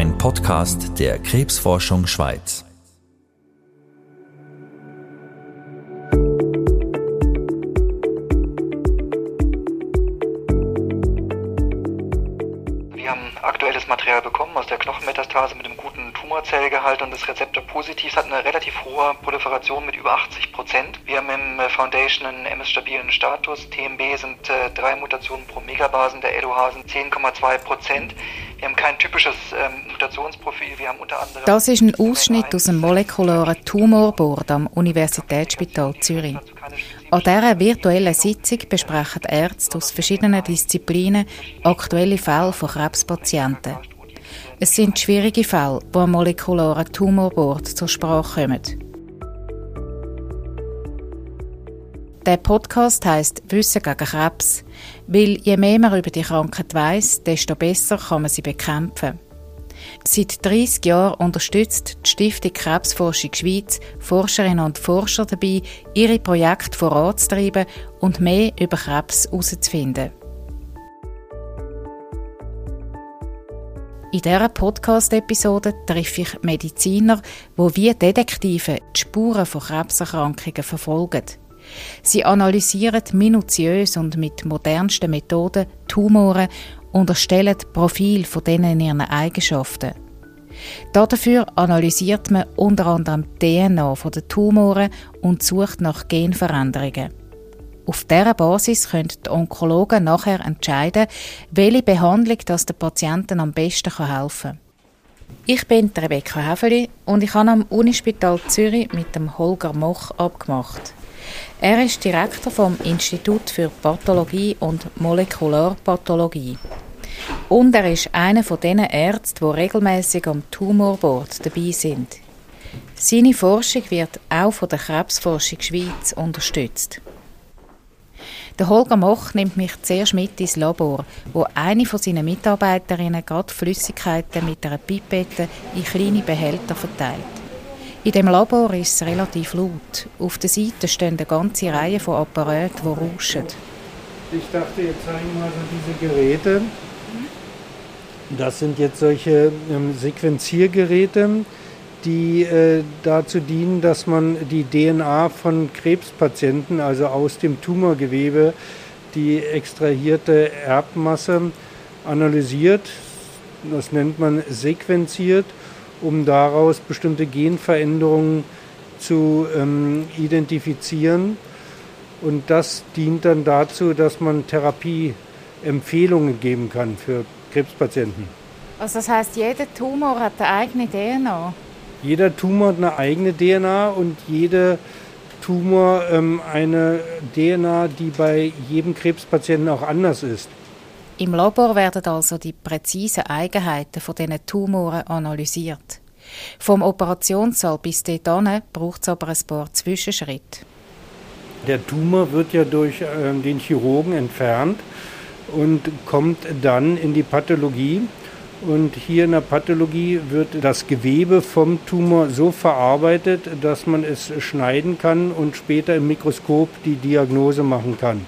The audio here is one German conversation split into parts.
ein Podcast der Krebsforschung Schweiz. Wir haben aktuelles Material bekommen aus der Knochenmetastase mit einem guten Tumorzellgehalt und das Rezeptor positiv hat eine relativ hohe Proliferation mit über 80 Prozent. Wir haben im äh, Foundation einen MS-stabilen Status. TMB sind äh, drei Mutationen pro Megabasen, der LOH sind 10,2 Prozent. Wir haben kein typisches ähm, Mutationsprofil. Wir haben unter anderem. Das ist ein Ausschnitt aus einem molekularen Tumorboard am Universitätsspital Zürich. An dieser virtuellen Sitzung besprechen Ärzte aus verschiedenen Disziplinen aktuelle Fälle von Krebspatienten. Es sind schwierige Fälle, die am molekularen Tumorboard zur Sprache kommen. Der Podcast heißt Wissen gegen Krebs, weil je mehr man über die Krankheit weiß, desto besser kann man sie bekämpfen. Seit 30 Jahren unterstützt die Stiftung Krebsforschung Schweiz Forscherinnen und Forscher dabei, ihre Projekte voranzutreiben und mehr über Krebs herauszufinden. In dieser Podcast-Episode treffe ich Mediziner, die wie Detektive die Spuren von Krebserkrankungen verfolgen. Sie analysieren minutiös und mit modernsten Methoden Tumoren und erstellen Profil von denen in ihren Eigenschaften. Dafür analysiert man unter anderem die DNA der Tumoren und sucht nach Genveränderungen. Auf dieser Basis können die Onkologen nachher entscheiden, welche Behandlung das den Patienten am besten helfen kann. Ich bin Rebecca Häfeli und ich habe am Unispital Zürich mit dem Holger Moch abgemacht. Er ist Direktor vom Institut für Pathologie und Molekularpathologie. Und er ist einer von den Ärzten, die regelmäßig am Tumorboard dabei sind. Seine Forschung wird auch von der Krebsforschung Schweiz unterstützt. Der Holger Moch nimmt mich zuerst mit ins Labor, wo eine von seinen Mitarbeiterinnen gerade Flüssigkeiten mit einer Pipette in kleine Behälter verteilt. In dem Labor ist es relativ laut. Auf der Seite stehen eine ganze Reihe von Apparaten, die rauschen. Ich dachte, jetzt zeigen wir so diese Geräte. Das sind jetzt solche ähm, Sequenziergeräte, die äh, dazu dienen, dass man die DNA von Krebspatienten, also aus dem Tumorgewebe, die extrahierte Erbmasse analysiert. Das nennt man sequenziert um daraus bestimmte Genveränderungen zu ähm, identifizieren. Und das dient dann dazu, dass man Therapieempfehlungen geben kann für Krebspatienten. Also das heißt, jeder Tumor hat eine eigene DNA? Jeder Tumor hat eine eigene DNA und jeder Tumor ähm, eine DNA, die bei jedem Krebspatienten auch anders ist. Im Labor werden also die präzisen Eigenheiten von diesen Tumoren analysiert. Vom Operationssaal bis dorthin braucht es aber ein paar Zwischenschritte. Der Tumor wird ja durch äh, den Chirurgen entfernt und kommt dann in die Pathologie. Und hier in der Pathologie wird das Gewebe vom Tumor so verarbeitet, dass man es schneiden kann und später im Mikroskop die Diagnose machen kann.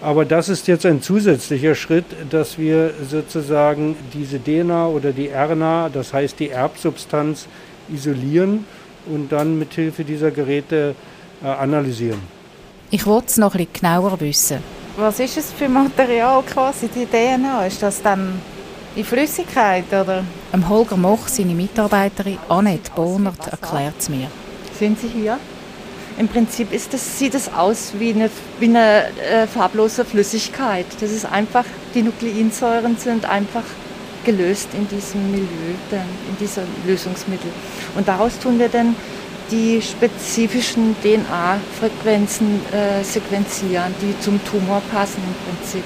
Aber das ist jetzt ein zusätzlicher Schritt, dass wir sozusagen diese DNA oder die RNA, das heißt die Erbsubstanz, isolieren und dann mit Hilfe dieser Geräte äh, analysieren. Ich wollte es noch ein bisschen genauer wissen. Was ist es für Material quasi, die DNA? Ist das dann die Flüssigkeit oder? Am Holger Moch, seine Mitarbeiterin Annette Bonert, erklärt es mir. Sind Sie hier? Im Prinzip das, sieht es aus wie eine, wie eine äh, farblose Flüssigkeit. Das ist einfach, die Nukleinsäuren sind einfach gelöst in diesem Milieu, in diesem Lösungsmittel. Und daraus tun wir dann die spezifischen DNA-Frequenzen äh, sequenzieren, die zum Tumor passen im Prinzip.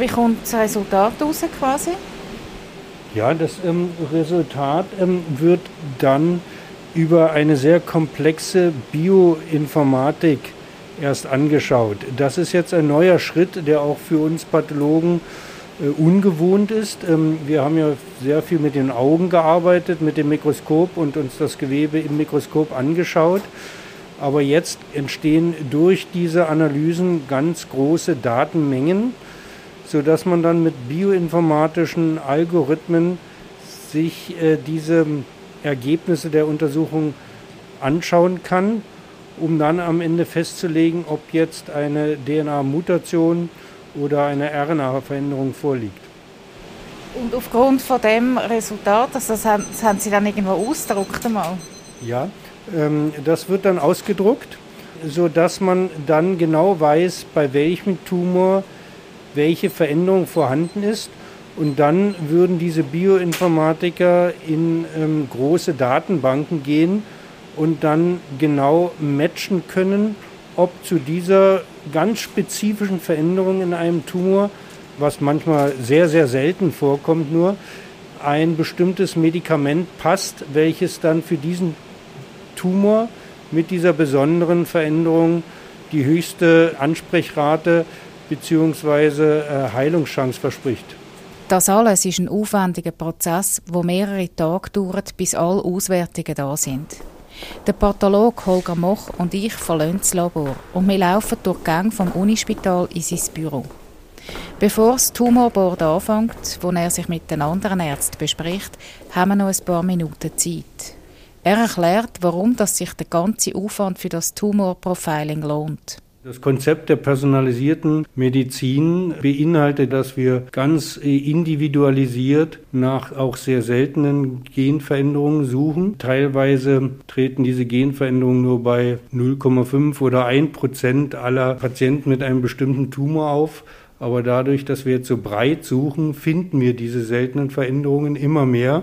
Wie kommt das Resultat raus quasi? Ja, das ähm, Resultat ähm, wird dann über eine sehr komplexe Bioinformatik erst angeschaut. Das ist jetzt ein neuer Schritt, der auch für uns Pathologen äh, ungewohnt ist. Ähm, wir haben ja sehr viel mit den Augen gearbeitet, mit dem Mikroskop und uns das Gewebe im Mikroskop angeschaut. Aber jetzt entstehen durch diese Analysen ganz große Datenmengen, sodass man dann mit bioinformatischen Algorithmen sich äh, diese Ergebnisse der Untersuchung anschauen kann, um dann am Ende festzulegen, ob jetzt eine DNA-Mutation oder eine RNA-Veränderung vorliegt. Und aufgrund von dem Resultat, also das, haben, das haben Sie dann irgendwo ausgedruckt einmal? Ja, ähm, das wird dann ausgedruckt, sodass man dann genau weiß, bei welchem Tumor welche Veränderung vorhanden ist. Und dann würden diese Bioinformatiker in ähm, große Datenbanken gehen und dann genau matchen können, ob zu dieser ganz spezifischen Veränderung in einem Tumor, was manchmal sehr, sehr selten vorkommt, nur ein bestimmtes Medikament passt, welches dann für diesen Tumor mit dieser besonderen Veränderung die höchste Ansprechrate bzw. Äh, Heilungschance verspricht. Das alles ist ein aufwendiger Prozess, wo mehrere Tage dauert, bis alle Auswertungen da sind. Der Pathologe Holger Moch und ich verlassen das Labor und wir laufen durch die Gänge vom Unispital in sein Büro. Bevor das Tumorboard anfängt, wo er sich mit den anderen Ärzten bespricht, haben wir noch ein paar Minuten Zeit. Er erklärt, warum das sich der ganze Aufwand für das Tumorprofiling lohnt. Das Konzept der personalisierten Medizin beinhaltet, dass wir ganz individualisiert nach auch sehr seltenen Genveränderungen suchen. Teilweise treten diese Genveränderungen nur bei 0,5 oder 1 Prozent aller Patienten mit einem bestimmten Tumor auf. Aber dadurch, dass wir jetzt so breit suchen, finden wir diese seltenen Veränderungen immer mehr.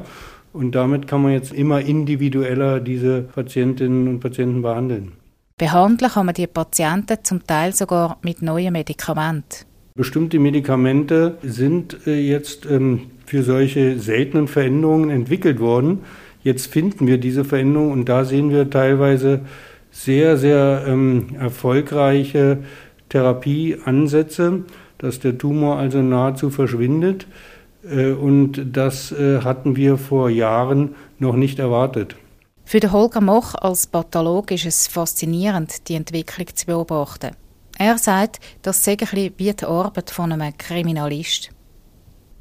Und damit kann man jetzt immer individueller diese Patientinnen und Patienten behandeln. Behandeln kann man die Patienten zum Teil sogar mit neuen Medikamenten. Bestimmte Medikamente sind äh, jetzt ähm, für solche seltenen Veränderungen entwickelt worden. Jetzt finden wir diese Veränderungen und da sehen wir teilweise sehr, sehr ähm, erfolgreiche Therapieansätze, dass der Tumor also nahezu verschwindet. Äh, und das äh, hatten wir vor Jahren noch nicht erwartet. Für den Holger Moch als Pathologe ist es faszinierend, die Entwicklung zu beobachten. Er sagt, das sei ein wie die Arbeit von einem Kriminalist.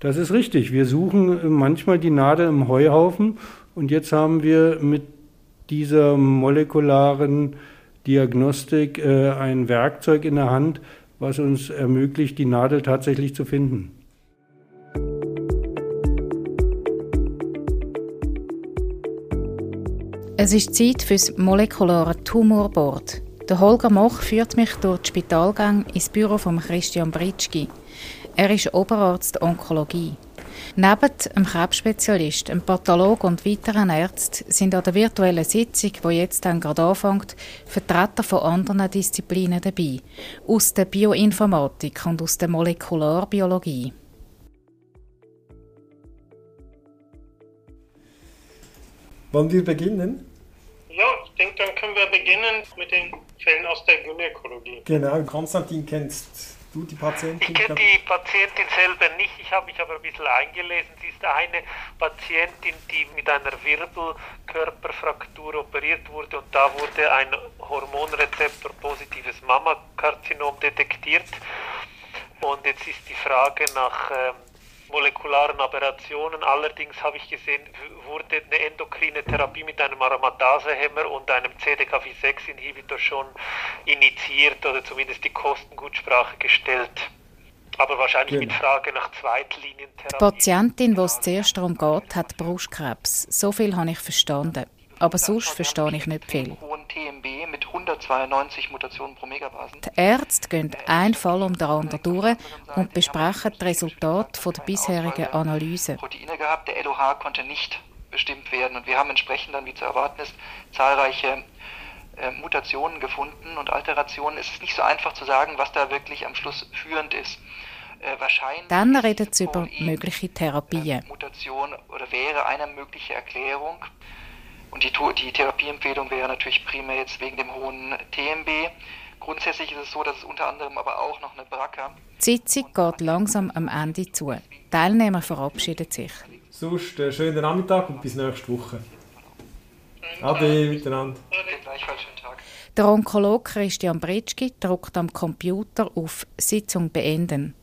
Das ist richtig. Wir suchen manchmal die Nadel im Heuhaufen und jetzt haben wir mit dieser molekularen Diagnostik äh, ein Werkzeug in der Hand, was uns ermöglicht, die Nadel tatsächlich zu finden. Es ist Zeit für das molekulare Tumorboard. Der Holger Moch führt mich durch die Spitalgang ins Büro von Christian Britschki. Er ist Oberarzt Onkologie. Neben dem Krebsspezialist, einem Pathologen und weiteren Ärzten sind an der virtuellen Sitzung, die jetzt dann gerade anfängt, Vertreter von anderen Disziplinen dabei, aus der Bioinformatik und aus der Molekularbiologie. Wollen wir beginnen? Ja, ich denke, dann können wir beginnen mit den Fällen aus der Gynäkologie. Genau, Konstantin, kennst du die Patientin? Ich kenne die Patientin selber nicht, ich habe mich aber ein bisschen eingelesen. Sie ist eine Patientin, die mit einer Wirbelkörperfraktur operiert wurde und da wurde ein Hormonrezeptor positives Mammakarzinom detektiert. Und jetzt ist die Frage nach ähm, molekularen Aberrationen. Allerdings habe ich gesehen, wurde eine endokrine Therapie mit einem Aromatasehemmer und einem CDKV6-Inhibitor schon initiiert oder zumindest die Kostengutsprache gestellt. Aber wahrscheinlich genau. mit Frage nach Zweitlinientherapie. Die Patientin, die es zuerst darum geht, hat Brustkrebs. So viel habe ich verstanden. Aber sonst verstehe ich nicht viel. TMB mit 192 Mutationen pro Megabasen. Die Ärzte gehen einen Fall um den anderen durch und besprechen die Resultate der bisherigen Analyse. Proteine gehabt, der LOH konnte nicht bestimmt werden und wir haben entsprechend dann, wie zu erwarten ist, zahlreiche äh, Mutationen gefunden und Alterationen. Es ist nicht so einfach zu sagen, was da wirklich am Schluss führend ist. Äh, Dann redet sie über mögliche Therapien. Äh, Mutation oder wäre eine mögliche Erklärung. Und die, die Therapieempfehlung wäre natürlich primär jetzt wegen dem hohen TMB. Grundsätzlich ist es so, dass es unter anderem aber auch noch eine BRCA. Die Sitzung geht langsam am Ende zu. Die Teilnehmer verabschieden sich. Sonst einen schönen Nachmittag und bis nächste Woche. Ade miteinander. Ade. Gleichfalls schönen Tag. Der Onkologe Christian Britschki drückt am Computer auf Sitzung beenden.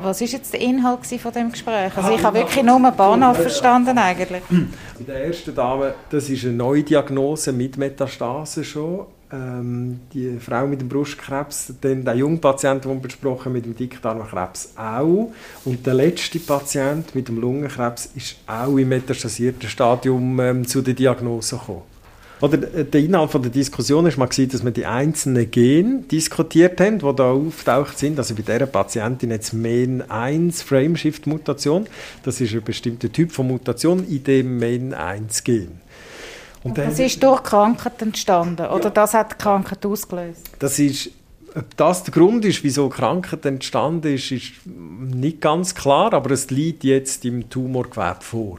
Was ist jetzt der Inhalt von dem Gespräch? Also ich habe wirklich nur Bahnhof verstanden eigentlich. Bei der ersten Dame, das ist eine Neudiagnose mit Metastase schon. Ähm, die Frau mit dem Brustkrebs, dann der junge Patient, den wir besprochen mit dem Dickdarmkrebs auch. Und der letzte Patient mit dem Lungenkrebs ist auch im metastasierten Stadium ähm, zu der Diagnose gekommen. Oder der Inhalt von der Diskussion ist mal dass wir die einzelnen Gene diskutiert haben, die da auftaucht sind. Also bei dieser Patientin jetzt MEN1 Frameshift-Mutation. Das ist ein bestimmter Typ von Mutation in dem MEN1-Gen. Und das ist durch Krankheit entstanden oder ja. das hat die Krankheit ausgelöst? Das ist ob das der Grund ist, wieso Krankheit entstanden ist, ist nicht ganz klar, aber es liegt jetzt im Tumorgewebe vor.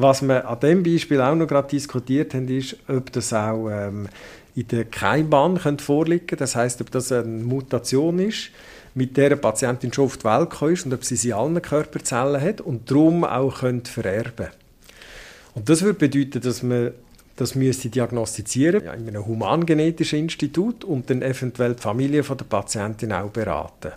Was wir an diesem Beispiel auch noch gerade diskutiert haben, ist, ob das auch ähm, in der Keimbahn vorliegen könnte. Das heißt, ob das eine Mutation ist, mit der eine Patientin schon auf die Welt ist und ob sie sie in allen Körperzellen hat und darum auch könnte vererben Und das würde bedeuten, dass man das müsste diagnostizieren ja, in einem humangenetischen Institut und dann eventuell die Familie der Patientin auch beraten.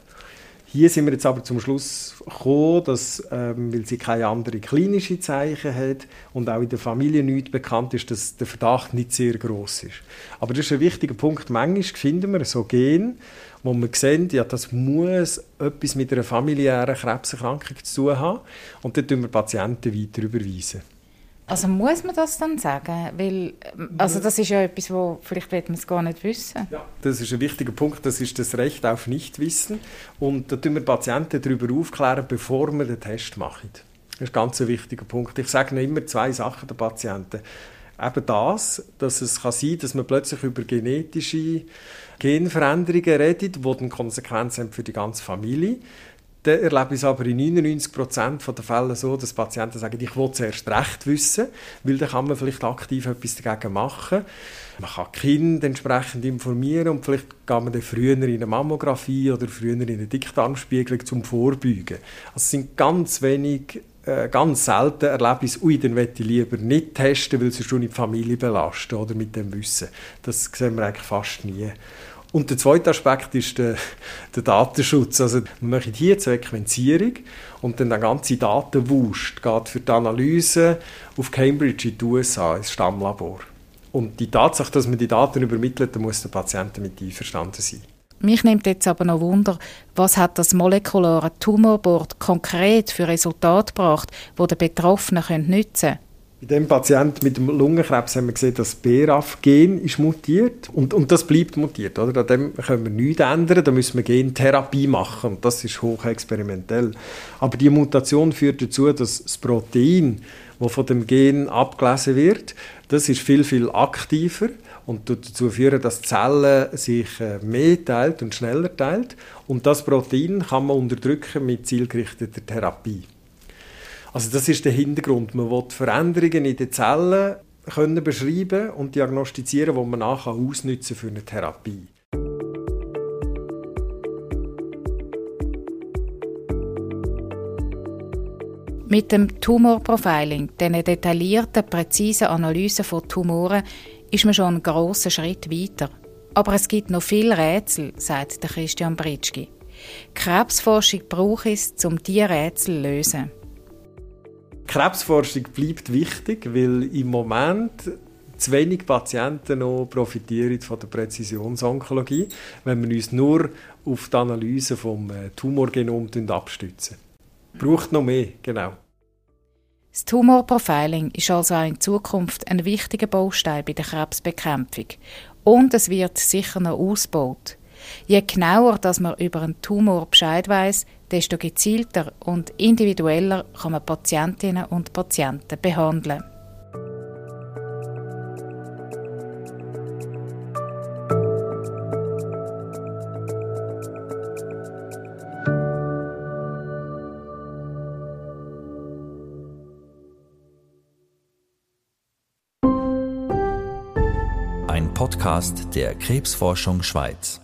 Hier sind wir jetzt aber zum Schluss gekommen, dass, ähm, weil sie keine anderen klinischen Zeichen hat und auch in der Familie nichts bekannt ist, dass der Verdacht nicht sehr groß ist. Aber das ist ein wichtiger Punkt. Manchmal finden wir so Gen, wo wir sehen, ja, das muss etwas mit einer familiären Krebserkrankung zu tun haben. Und dann überweisen wir Patienten weiter überweisen. Also muss man das dann sagen? Weil, also das ist ja etwas, wo vielleicht wird man es gar nicht wissen. Ja, das ist ein wichtiger Punkt, das ist das Recht auf Nichtwissen. Und da tun wir Patienten darüber aufklären, bevor wir den Test machen. Das ist ein ganz wichtiger Punkt. Ich sage immer zwei Sachen den Patienten. Eben das, dass es kann sein kann, dass man plötzlich über genetische Genveränderungen redet, die dann Konsequenzen haben für die ganze Familie. Dann erlebe ich es aber in 99% der Fälle so, dass Patienten sagen, ich will zuerst recht wissen, weil dann kann man vielleicht aktiv etwas dagegen machen. Man kann Kinder entsprechend informieren und vielleicht geht man dann früher in eine Mammographie oder früher in eine Dickdarmspiegelung zum Vorbeugen. Also es sind ganz wenig äh, ganz selten erlebe ich es, ui, dann möchte ich lieber nicht testen, weil sie schon die Familie belasten oder mit dem Wissen. Das sehen wir eigentlich fast nie. Und der zweite Aspekt ist der, der Datenschutz. Also wir machen hier Sequenzierung und dann der ganze Datenwust geht für die Analyse auf Cambridge in den USA, ins Stammlabor. Und die Tatsache, dass man die Daten übermittelt, da muss der Patient damit einverstanden sein. Mich nimmt jetzt aber noch Wunder, was hat das molekulare Tumorboard konkret für Resultate gebracht, wo der Betroffene nützen können? Bei dem Patienten mit dem Lungenkrebs haben wir gesehen, dass das BRAF-Gen ist mutiert und, und das bleibt mutiert. Oder? An dem können wir nichts ändern, da müssen wir Gentherapie machen und das ist hochexperimentell. Aber die Mutation führt dazu, dass das Protein, das von dem Gen abgelesen wird, das ist viel, viel aktiver und dazu führen, dass die Zelle sich äh, mehr teilt und schneller teilt. Und das Protein kann man unterdrücken mit zielgerichteter Therapie. Also das ist der Hintergrund. Man will Veränderungen in den Zellen können beschreiben und diagnostizieren, die man nachher ausnutzen für eine Therapie. Mit dem Tumorprofiling, diesen detaillierten, präzisen Analysen von Tumoren, ist man schon einen grossen Schritt weiter. Aber es gibt noch viele Rätsel, sagt Christian Britschki. Krebsforschung braucht es, um diese Rätsel zu lösen. Krebsforschung bleibt wichtig, weil im Moment zu wenig Patienten noch profitieren von der Präzisionsonkologie, wenn wir uns nur auf die Analyse vom äh, Tumorgenom abstützen. Braucht noch mehr, genau. Das Tumorprofiling ist also auch in Zukunft ein wichtiger Baustein bei der Krebsbekämpfung. Und es wird sicher noch ausgebaut. Je genauer dass man über einen Tumor Bescheid weiß, desto gezielter und individueller kann man Patientinnen und Patienten behandeln. Ein Podcast der Krebsforschung Schweiz.